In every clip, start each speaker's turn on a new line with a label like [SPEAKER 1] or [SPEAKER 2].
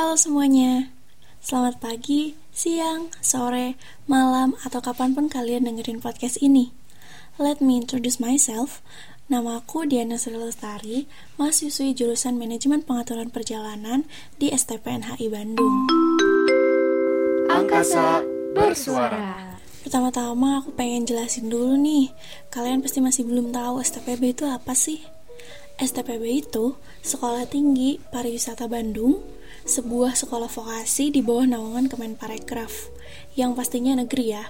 [SPEAKER 1] Halo semuanya, selamat pagi, siang, sore, malam, atau kapan pun kalian dengerin podcast ini. Let me introduce myself. Nama aku Diana Sri Lestari, mahasiswi jurusan Manajemen Pengaturan Perjalanan di STPNHI Bandung.
[SPEAKER 2] Angkasa Bersuara.
[SPEAKER 1] Pertama-tama aku pengen jelasin dulu nih, kalian pasti masih belum tahu STPB itu apa sih? STPB itu Sekolah Tinggi Pariwisata Bandung sebuah sekolah vokasi di bawah naungan Kemenparekraf yang pastinya negeri ya.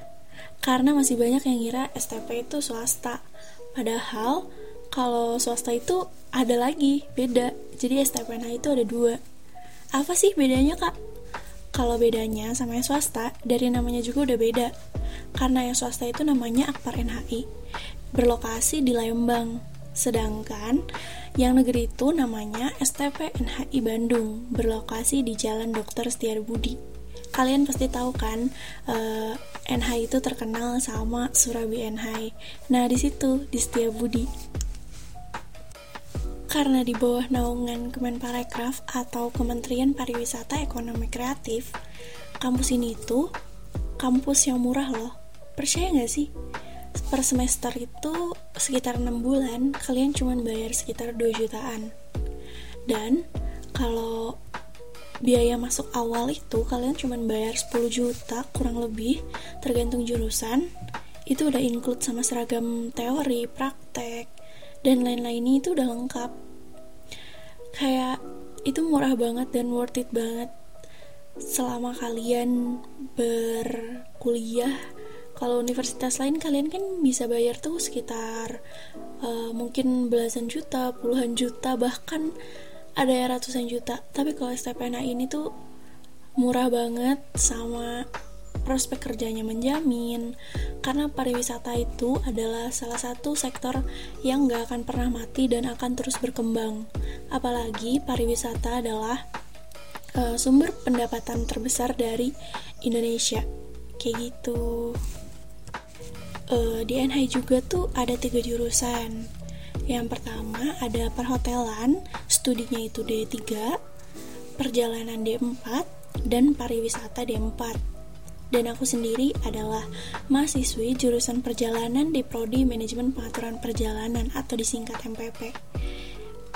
[SPEAKER 1] Karena masih banyak yang ngira STP itu swasta. Padahal kalau swasta itu ada lagi beda. Jadi STPNH itu ada dua. Apa sih bedanya kak? kalau bedanya sama yang swasta dari namanya juga udah beda. Karena yang swasta itu namanya Akpar NHI berlokasi di Lembang sedangkan yang negeri itu namanya STP NHI Bandung, berlokasi di Jalan Dr. Setiarbudi. Kalian pasti tahu kan, eh, NHI itu terkenal sama Surabi NHI. Nah, di situ di Setiabudi. Karena di bawah naungan Kemenparekraf atau Kementerian Pariwisata Ekonomi Kreatif, kampus ini itu kampus yang murah loh. Percaya nggak sih? Per semester itu sekitar 6 bulan kalian cuma bayar sekitar 2 jutaan. Dan kalau biaya masuk awal itu kalian cuma bayar 10 juta kurang lebih tergantung jurusan. Itu udah include sama seragam teori, praktek dan lain-lainnya itu udah lengkap. Kayak itu murah banget dan worth it banget. Selama kalian berkuliah kalau universitas lain kalian kan bisa bayar tuh sekitar uh, mungkin belasan juta, puluhan juta, bahkan ada yang ratusan juta. Tapi kalau STPNA ini tuh murah banget sama prospek kerjanya menjamin. Karena pariwisata itu adalah salah satu sektor yang gak akan pernah mati dan akan terus berkembang. Apalagi pariwisata adalah uh, sumber pendapatan terbesar dari Indonesia. Kayak gitu uh, di NHI juga tuh ada tiga jurusan. Yang pertama ada perhotelan, studinya itu D3, perjalanan D4, dan pariwisata D4. Dan aku sendiri adalah mahasiswi jurusan perjalanan di Prodi Manajemen Pengaturan Perjalanan atau disingkat MPP.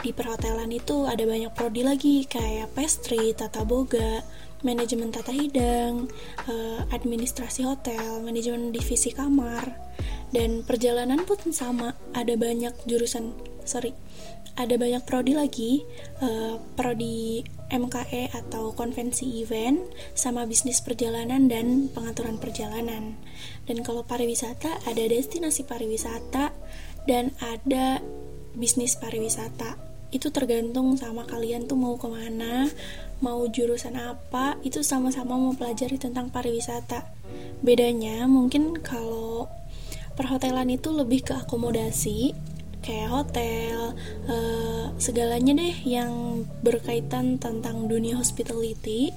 [SPEAKER 1] Di perhotelan itu ada banyak prodi lagi kayak pastry, tata boga, manajemen tata hidang, uh, administrasi hotel, manajemen divisi kamar, dan perjalanan pun sama. Ada banyak jurusan, sorry, ada banyak prodi lagi, uh, prodi MKE atau konvensi event, sama bisnis perjalanan dan pengaturan perjalanan. Dan kalau pariwisata ada destinasi pariwisata dan ada bisnis pariwisata. Itu tergantung sama kalian tuh mau ke mana, mau jurusan apa itu sama-sama mau pelajari tentang pariwisata. Bedanya mungkin kalau perhotelan itu lebih ke akomodasi kayak hotel uh, segalanya deh yang berkaitan tentang dunia hospitality.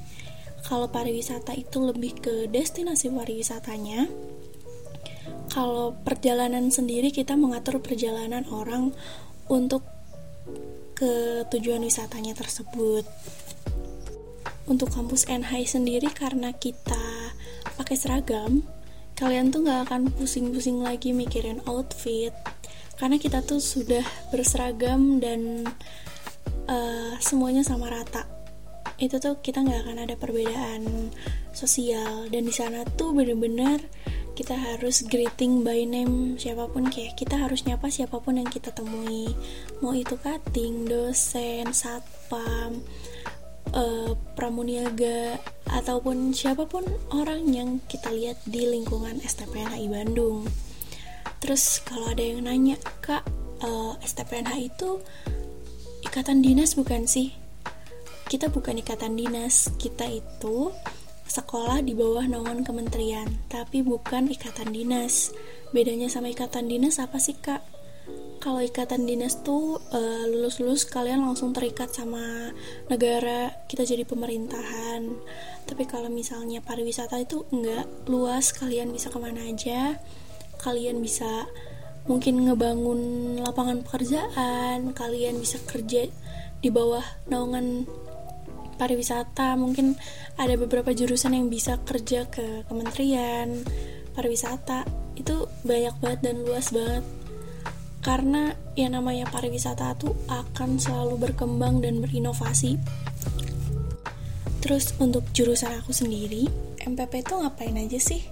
[SPEAKER 1] Kalau pariwisata itu lebih ke destinasi pariwisatanya. Kalau perjalanan sendiri kita mengatur perjalanan orang untuk ke tujuan wisatanya tersebut untuk kampus NHI sendiri karena kita pakai seragam kalian tuh nggak akan pusing-pusing lagi mikirin outfit. Karena kita tuh sudah berseragam dan uh, semuanya sama rata. Itu tuh kita nggak akan ada perbedaan sosial. Dan di sana tuh bener-bener kita harus greeting by name siapa pun. Kayak kita harus nyapa siapa pun yang kita temui. Mau itu cutting dosen satpam uh, pramuniaga ataupun siapa pun orang yang kita lihat di lingkungan STPNHI Bandung. Terus kalau ada yang nanya, Kak, uh, eh, STPNH itu ikatan dinas bukan sih? Kita bukan ikatan dinas, kita itu sekolah di bawah naungan kementerian, tapi bukan ikatan dinas. Bedanya sama ikatan dinas apa sih, Kak? Kalau ikatan dinas tuh uh, lulus-lulus kalian langsung terikat sama negara kita jadi pemerintahan. Tapi kalau misalnya pariwisata itu enggak luas kalian bisa ke mana aja. Kalian bisa mungkin ngebangun lapangan pekerjaan kalian bisa kerja di bawah naungan pariwisata. Mungkin ada beberapa jurusan yang bisa kerja ke kementerian pariwisata. Itu banyak banget dan luas banget karena yang namanya pariwisata tuh akan selalu berkembang dan berinovasi. Terus untuk jurusan aku sendiri MPP itu ngapain aja sih?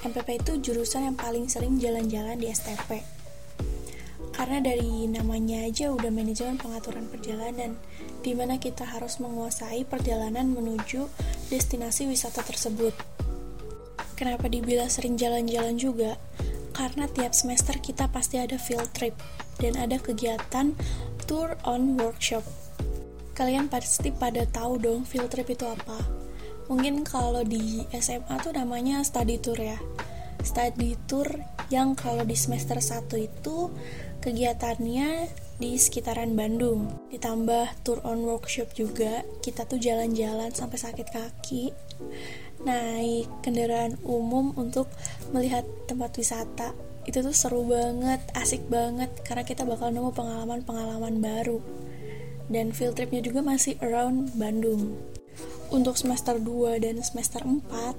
[SPEAKER 1] MPP itu jurusan yang paling sering jalan-jalan di STP karena dari namanya aja udah manajemen pengaturan perjalanan di mana kita harus menguasai perjalanan menuju destinasi wisata tersebut. Kenapa dibilang sering jalan-jalan juga karena tiap semester kita pasti ada field trip dan ada kegiatan tour on workshop kalian pasti pada tahu dong field trip itu apa mungkin kalau di SMA tuh namanya study tour ya study tour yang kalau di semester 1 itu kegiatannya di sekitaran Bandung. Ditambah tour on workshop juga, kita tuh jalan-jalan sampai sakit kaki. Naik kendaraan umum untuk melihat tempat wisata. Itu tuh seru banget, asik banget karena kita bakal nemu pengalaman-pengalaman baru. Dan field tripnya juga masih around Bandung. Untuk semester 2 dan semester 4,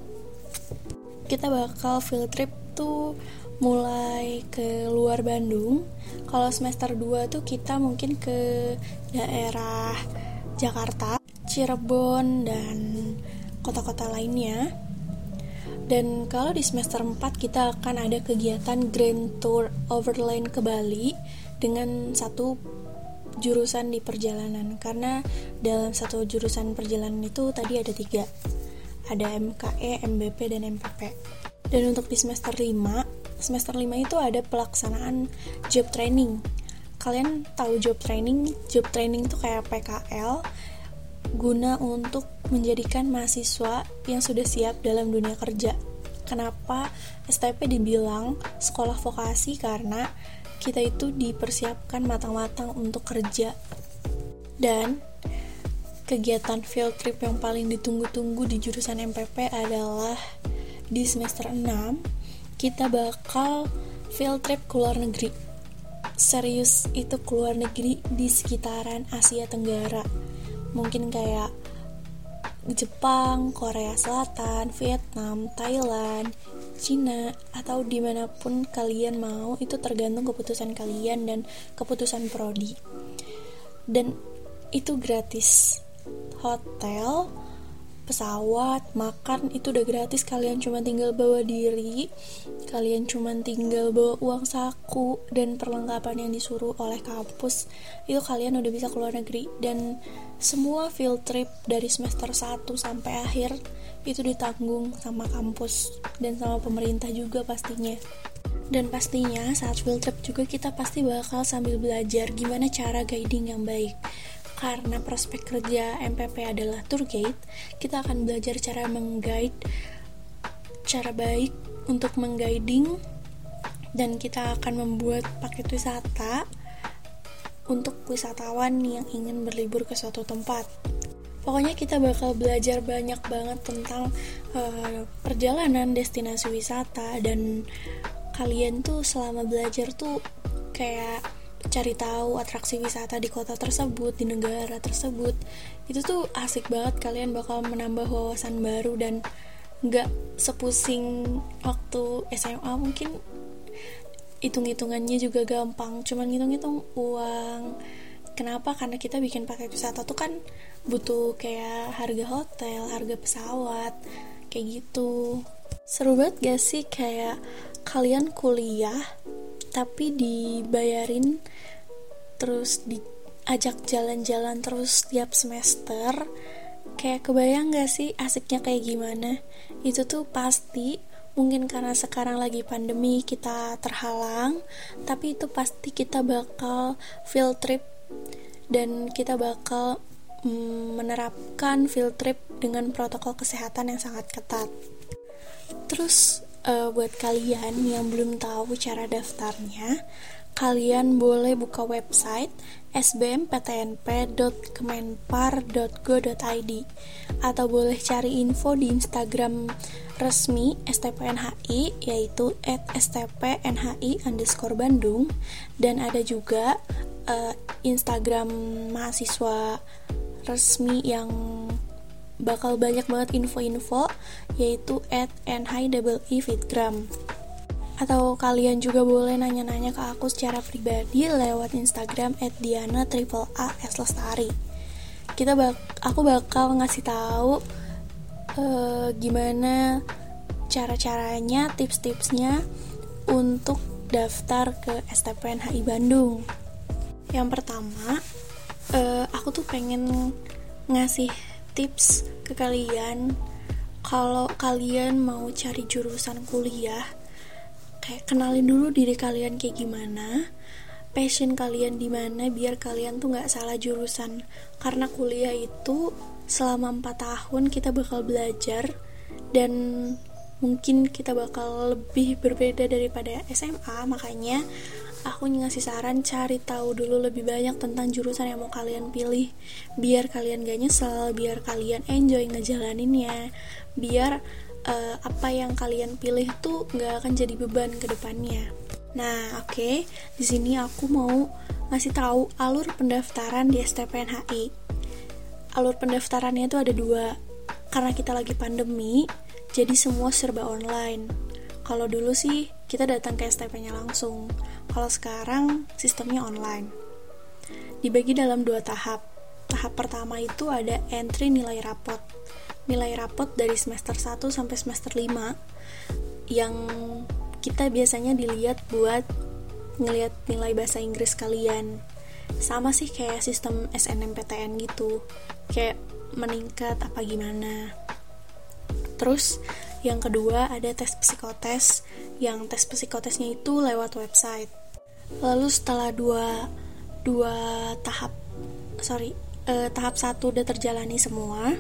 [SPEAKER 1] kita bakal field trip tuh mulai ke luar Bandung. Kalau semester 2 tuh kita mungkin ke daerah Jakarta, Cirebon dan kota-kota lainnya. Dan kalau di semester 4 kita akan ada kegiatan Grand Tour Overland ke Bali dengan satu jurusan di perjalanan karena dalam satu jurusan perjalanan itu tadi ada tiga ada MKE, MBP, dan MPP dan untuk di semester 5 semester 5 itu ada pelaksanaan job training. Kalian tahu job training? Job training itu kayak PKL guna untuk menjadikan mahasiswa yang sudah siap dalam dunia kerja. Kenapa STP dibilang sekolah vokasi? Karena kita itu dipersiapkan matang-matang untuk kerja. Dan kegiatan field trip yang paling ditunggu-tunggu di jurusan MPP adalah di semester 6 kita bakal field trip ke luar negeri. Serius itu ke luar negeri di sekitaran Asia Tenggara. Mungkin kayak Jepang, Korea Selatan, Vietnam, Thailand, Cina, atau di mana pun kalian mau itu tergantung keputusan kalian dan keputusan prodi. Dan itu gratis. Hotel, pesawat, makan itu udah gratis. Kalian cuma tinggal bawa diri kalian cuma tinggal bawa uang saku dan perlengkapan yang disuruh oleh kampus. Itu kalian udah bisa keluar negeri. Dan semua field trip dari semester 1 sampai akhir itu ditanggung sama kampus dan sama pemerintah juga pastinya. Dan pastinya saat field trip juga kita pasti bakal sambil belajar gimana cara guiding yang baik karena prospek kerja MPP adalah tour guide, kita akan belajar cara mengguide cara baik untuk mengguiding dan kita akan membuat paket wisata untuk wisatawan yang ingin berlibur ke suatu tempat. Pokoknya kita bakal belajar banyak banget tentang uh, perjalanan destinasi wisata dan kalian tuh selama belajar tuh kayak cari tahu atraksi wisata di kota tersebut, di negara tersebut. Itu tuh asik banget kalian bakal menambah wawasan baru dan nggak sepusing waktu SMA mungkin hitung-hitungannya juga gampang cuman ngitung-hitung uang kenapa karena kita bikin paket wisata tuh kan butuh kayak harga hotel harga pesawat kayak gitu seru banget gak sih kayak kalian kuliah tapi dibayarin terus diajak jalan-jalan terus tiap semester. Kayak kebayang gak sih asiknya kayak gimana? Itu tuh pasti mungkin karena sekarang lagi pandemi kita terhalang tapi itu pasti kita bakal field trip dan kita bakal mm, menerapkan field trip dengan protokol kesehatan yang sangat ketat. Terus uh, buat kalian yang belum tahu cara daftarnya, kalian boleh buka website sbmptnp.kemenpar.go.id atau boleh cari info di Instagram resmi STPNHI yaitu at stpnhi underscore Bandung. Dan ada juga uh, Instagram mahasiswa resmi yang bakal banyak banget info-info yaitu at nhifitgram atau kalian juga boleh nanya-nanya ke aku secara pribadi lewat Instagram at diana triple a lestari. Kita bak aku bakal ngasih tahu uh, gimana cara-caranya tips-tipsnya untuk daftar ke STPN HI Bandung. Yang pertama uh, aku tuh pengen ngasih tips ke kalian. Kalau kalian mau cari jurusan kuliah kayak kenalin dulu diri kalian kayak gimana passion kalian di mana biar kalian tuh nggak salah jurusan. Karena kuliah itu selama 4 tahun kita bakal belajar dan mungkin kita bakal lebih berbeda daripada SMA makanya aku ngasih saran cari tahu dulu lebih banyak tentang jurusan yang mau kalian pilih biar kalian gak nyesel biar kalian enjoy ngejalaninnya biar uh, apa yang kalian pilih tuh nggak akan jadi beban ke depannya. Nah, oke, okay. di sini aku mau ngasih tahu alur pendaftaran di STPNHI. Alur pendaftarannya itu ada dua, karena kita lagi pandemi, jadi semua serba online. Kalau dulu sih kita datang ke STP-nya langsung, kalau sekarang sistemnya online. Dibagi dalam dua tahap. Tahap pertama itu ada entry nilai rapot nilai rapot dari semester 1 sampai semester 5 yang kita biasanya dilihat buat ngelihat nilai bahasa Inggris kalian sama sih kayak sistem SNMPTN gitu kayak meningkat apa gimana terus yang kedua ada tes psikotes. Yang tes psikotesnya itu lewat website. Lalu setelah dua dua tahap sorry eh, tahap satu udah terjalani semua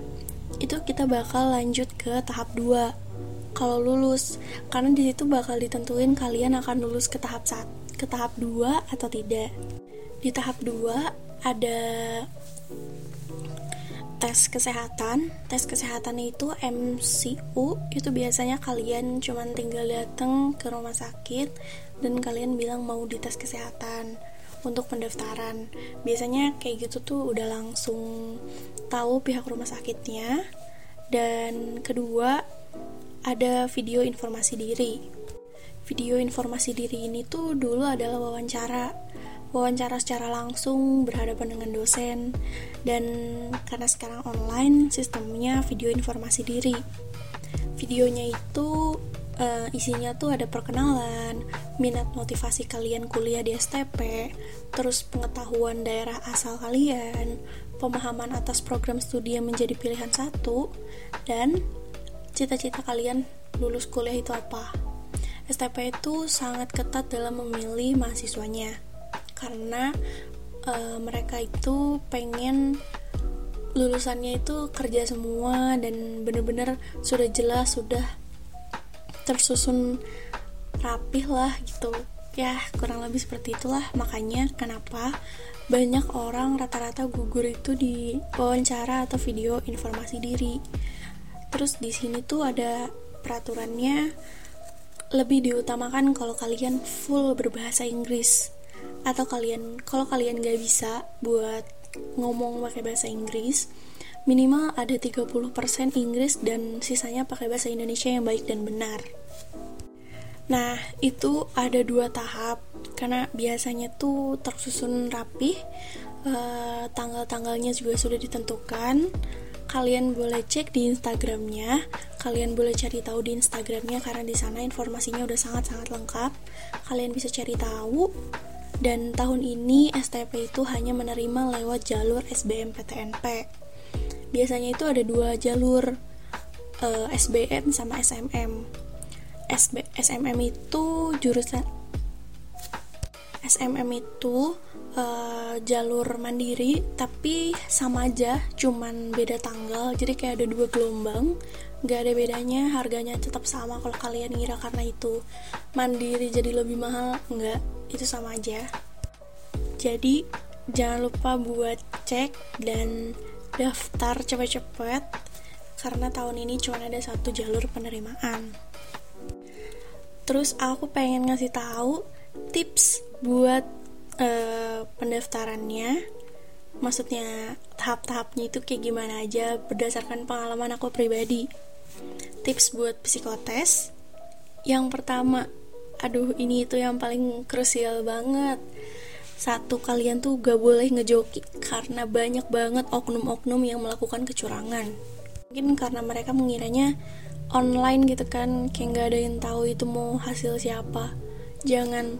[SPEAKER 1] itu kita bakal lanjut ke tahap 2 kalau lulus. Karena di situ bakal ditentuin kalian akan lulus ke tahap saat ke tahap 2 atau tidak. Di tahap 2 ada tes kesehatan tes kesehatan itu MCU itu biasanya kalian cuman tinggal datang ke rumah sakit dan kalian bilang mau dites kesehatan untuk pendaftaran. Biasanya kayak gitu tuh udah langsung tahu pihak rumah sakitnya. Dan kedua, ada video informasi diri. Video informasi diri ini tuh dulu adalah wawancara. Wawancara secara langsung berhadapan dengan dosen dan karena sekarang online sistemnya video informasi diri. Videonya itu uh, isinya tuh ada perkenalan, minat motivasi kalian kuliah di STP, terus pengetahuan daerah asal kalian, pemahaman atas program studi yang menjadi pilihan satu, dan cita-cita kalian lulus kuliah itu apa. STP itu sangat ketat dalam memilih mahasiswanya, karena uh, mereka itu pengen lulusannya itu kerja semua dan bener-bener sudah jelas sudah tersusun rapih lah gitu. Ya kurang lebih seperti itulah. Makanya kenapa banyak orang rata-rata gugur itu di wawancara atau video informasi diri. Terus di sini tuh ada peraturannya lebih diutamakan kalau kalian full berbahasa Inggris atau kalian kalau kalian gak bisa buat ngomong pakai bahasa Inggris minimal ada 30% Inggris dan sisanya pakai bahasa Indonesia yang baik dan benar Nah, itu ada dua tahap karena biasanya tuh tersusun rapih, uh, tanggal-tanggalnya juga sudah ditentukan. Kalian boleh cek di Instagramnya, kalian boleh cari tahu di Instagramnya karena di sana informasinya udah sangat-sangat lengkap. Kalian bisa cari tahu. Dan tahun ini STP itu hanya menerima lewat jalur SBMPTNP. Biasanya itu ada dua jalur, eh, SBM sama SMM SB, SMM itu jurusan SMM itu uh, jalur mandiri tapi sama aja cuman beda tanggal. Jadi kayak ada dua gelombang nggak ada bedanya harganya tetap sama kalau kalian ngira karena itu. Mandiri jadi lebih mahal nggak itu sama aja. Jadi jangan lupa buat cek dan daftar cepet-cepet karena tahun ini cuma ada satu jalur penerimaan. Terus aku pengen ngasih tahu tips buat uh, pendaftarannya. Maksudnya tahap-tahapnya itu kayak gimana aja berdasarkan pengalaman aku pribadi. Tips buat psikotes. Yang pertama aduh ini itu yang paling krusial banget. Satu kalian tuh gak boleh ngejoki karena banyak banget oknum-oknum yang melakukan kecurangan. Mungkin karena mereka mengiranya online gitu kan kayak gak ada yang tahu itu mau hasil siapa jangan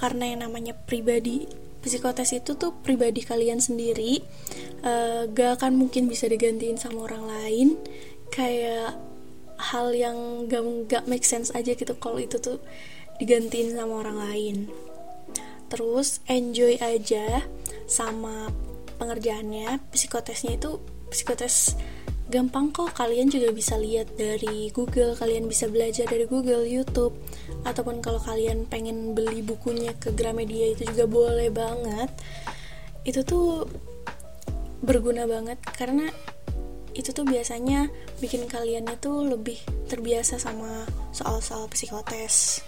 [SPEAKER 1] karena yang namanya pribadi psikotes itu tuh pribadi kalian sendiri. Uh, gak akan mungkin bisa digantiin sama orang lain. Kayak hal yang gak, gak make sense aja gitu kalau itu tuh digantiin sama orang lain. Terus enjoy aja sama pengerjaannya. Psikotesnya itu psikotes gampang kok kalian juga bisa lihat dari Google kalian bisa belajar dari Google YouTube. Ataupun kalau kalian pengen beli bukunya ke Gramedia itu juga boleh banget. Itu tuh berguna banget karena itu tuh biasanya bikin kaliannya tuh lebih terbiasa sama soal-soal psikotes.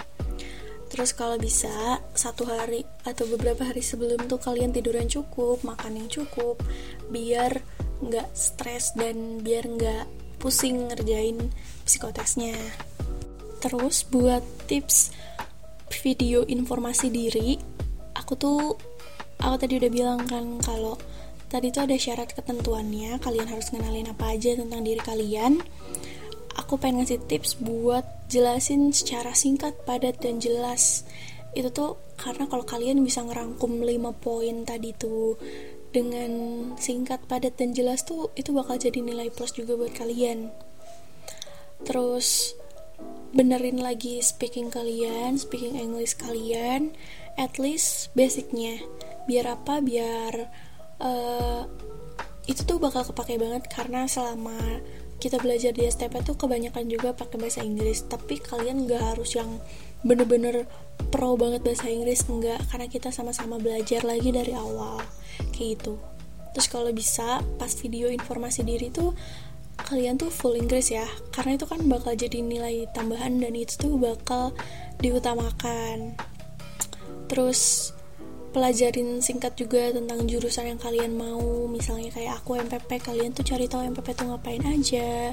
[SPEAKER 1] Terus kalau bisa satu hari atau beberapa hari sebelum tuh kalian tiduran cukup, makan yang cukup, biar nggak stres dan biar nggak pusing ngerjain psikotesnya. Terus buat tips video informasi diri aku tuh aku tadi udah bilang kan kalau tadi tuh ada syarat ketentuannya kalian harus ngenalin apa aja tentang diri kalian. Aku pengen ngasih tips buat jelasin secara singkat padat dan jelas. Itu tuh karena kalau kalian bisa ngerangkum 5 poin tadi tuh dengan singkat, padat dan jelas tuh itu bakal jadi nilai plus juga buat kalian. Terus benerin lagi speaking kalian, speaking English kalian, at least basicnya. Biar apa? Biar uh, itu tuh bakal kepake banget karena selama kita belajar di STP tuh kebanyakan juga pakai bahasa Inggris. Tapi kalian gak harus yang bener-bener pro banget bahasa Inggris enggak karena kita sama-sama belajar lagi dari awal. Kayak gitu. Terus kalau bisa pas video informasi diri tuh kalian tuh full Inggris ya. Karena itu kan bakal jadi nilai tambahan dan itu tuh bakal diutamakan. Terus pelajarin singkat juga tentang jurusan yang kalian mau. Misalnya kayak aku MPP kalian tuh cari tahu MPP tuh ngapain aja.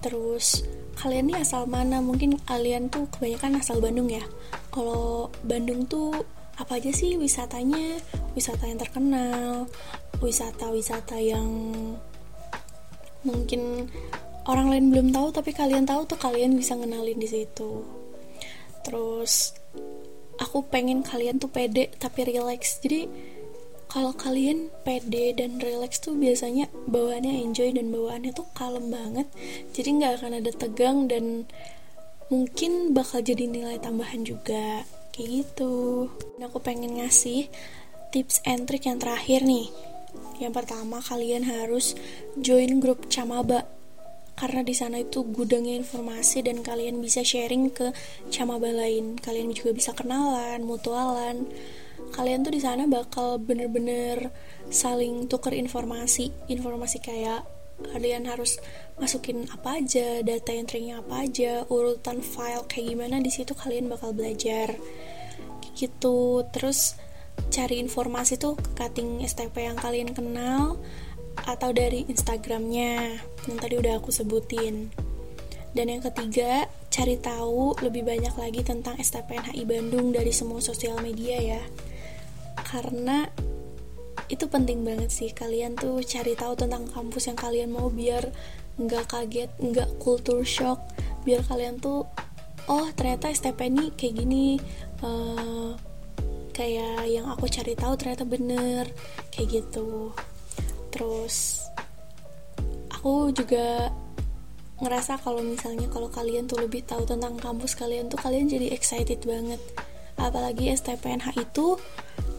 [SPEAKER 1] Terus kalian nih asal mana? Mungkin kalian tuh kebanyakan asal Bandung ya. Kalau Bandung tuh apa aja sih wisatanya? Wisata yang terkenal wisata-wisata yang mungkin orang lain belum tahu tapi kalian tahu tuh kalian bisa ngenalin di situ. Terus aku pengen kalian tuh pede tapi relax. Jadi kalau kalian pede dan relax tuh biasanya bawaannya enjoy dan bawaannya tuh kalem banget. Jadi nggak akan ada tegang dan mungkin bakal jadi nilai tambahan juga. Kayak gitu. Dan aku pengen ngasih tips and trick yang terakhir nih. Yang pertama kalian harus join grup camaba karena di sana itu gudangnya informasi dan kalian bisa sharing ke camaba lain kalian juga bisa kenalan mutualan. Kalian tuh di sana bakal bener-bener saling tuker informasi. Informasi kayak kalian harus masukin apa aja data entry-nya apa aja urutan file kayak gimana di situ kalian bakal belajar. Gitu. Terus cari informasi tuh ke cutting STP yang kalian kenal atau dari Instagramnya yang tadi udah aku sebutin. Dan yang ketiga, cari tahu lebih banyak lagi tentang STPNHI Bandung dari semua sosial media ya. Karena itu penting banget sih kalian tuh cari tahu tentang kampus yang kalian mau biar nggak kaget, nggak culture shock, biar kalian tuh oh ternyata STP ini kayak gini, uh, kayak yang aku cari tahu ternyata bener kayak gitu terus aku juga ngerasa kalau misalnya kalau kalian tuh lebih tahu tentang kampus kalian tuh kalian jadi excited banget. Apalagi STPNH itu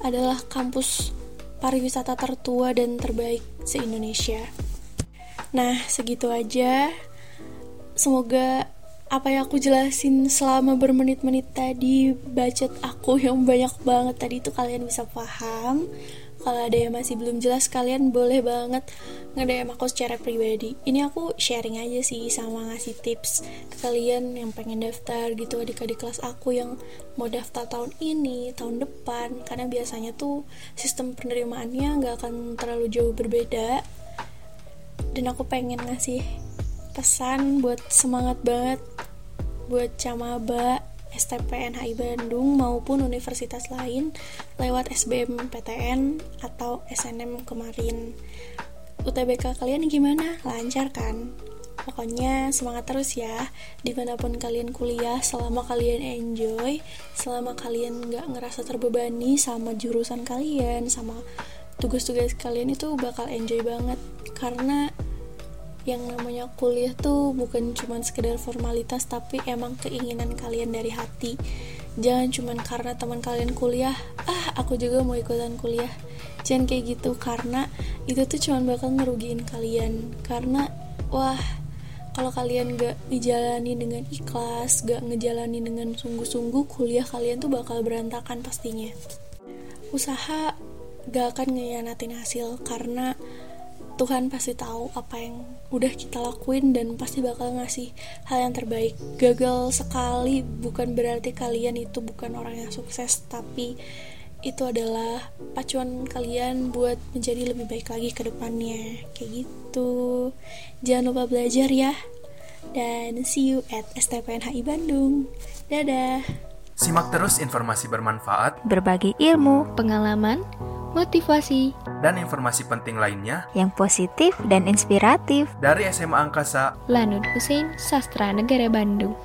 [SPEAKER 1] adalah kampus pariwisata tertua dan terbaik se-Indonesia. Nah segitu aja. Semoga apa yang aku jelasin selama bermenit-menit tadi budget aku yang banyak banget tadi itu kalian bisa paham kalau ada yang masih belum jelas kalian boleh banget nge-DM aku secara pribadi. Ini aku sharing aja sih sama ngasih tips ke kalian yang pengen daftar gitu adik-adik kelas aku yang mau daftar tahun ini tahun depan. Karena biasanya tuh sistem penerimaannya nggak akan terlalu jauh berbeda. Dan aku pengen ngasih pesan buat semangat banget buat camaba STPN HI Bandung maupun universitas lain lewat SBMPTN atau SNM kemarin. UTBK kalian gimana? Lancar kan? Pokoknya semangat terus ya Di mana pun kalian kuliah Selama kalian enjoy Selama kalian gak ngerasa terbebani Sama jurusan kalian Sama tugas-tugas kalian itu bakal enjoy banget Karena yang namanya kuliah tuh bukan cuma sekedar formalitas tapi emang keinginan kalian dari hati. Jangan cuma karena teman kalian kuliah ah aku juga mau ikutan kuliah. Jangan kayak gitu karena itu tuh cuma bakal ngerugiin kalian. Karena wah kalau kalian gak ngejalani dengan ikhlas gak ngejalani dengan sungguh-sungguh kuliah kalian tuh bakal berantakan pastinya. Usaha gak akan ngehianatin hasil karena Tuhan pasti tahu apa yang udah kita lakuin dan pasti bakal ngasih hal yang terbaik. Gagal sekali bukan berarti kalian itu bukan orang yang sukses, tapi itu adalah pacuan kalian buat menjadi lebih baik lagi ke depannya. Kayak gitu. Jangan lupa belajar ya. Dan see you at STPNHI Bandung. Dadah.
[SPEAKER 3] Simak terus informasi bermanfaat,
[SPEAKER 2] berbagi ilmu, pengalaman, motivasi,
[SPEAKER 3] dan informasi penting lainnya
[SPEAKER 2] yang positif dan inspiratif
[SPEAKER 3] dari SMA Angkasa
[SPEAKER 2] Lanud Hussein Sastra Negara Bandung.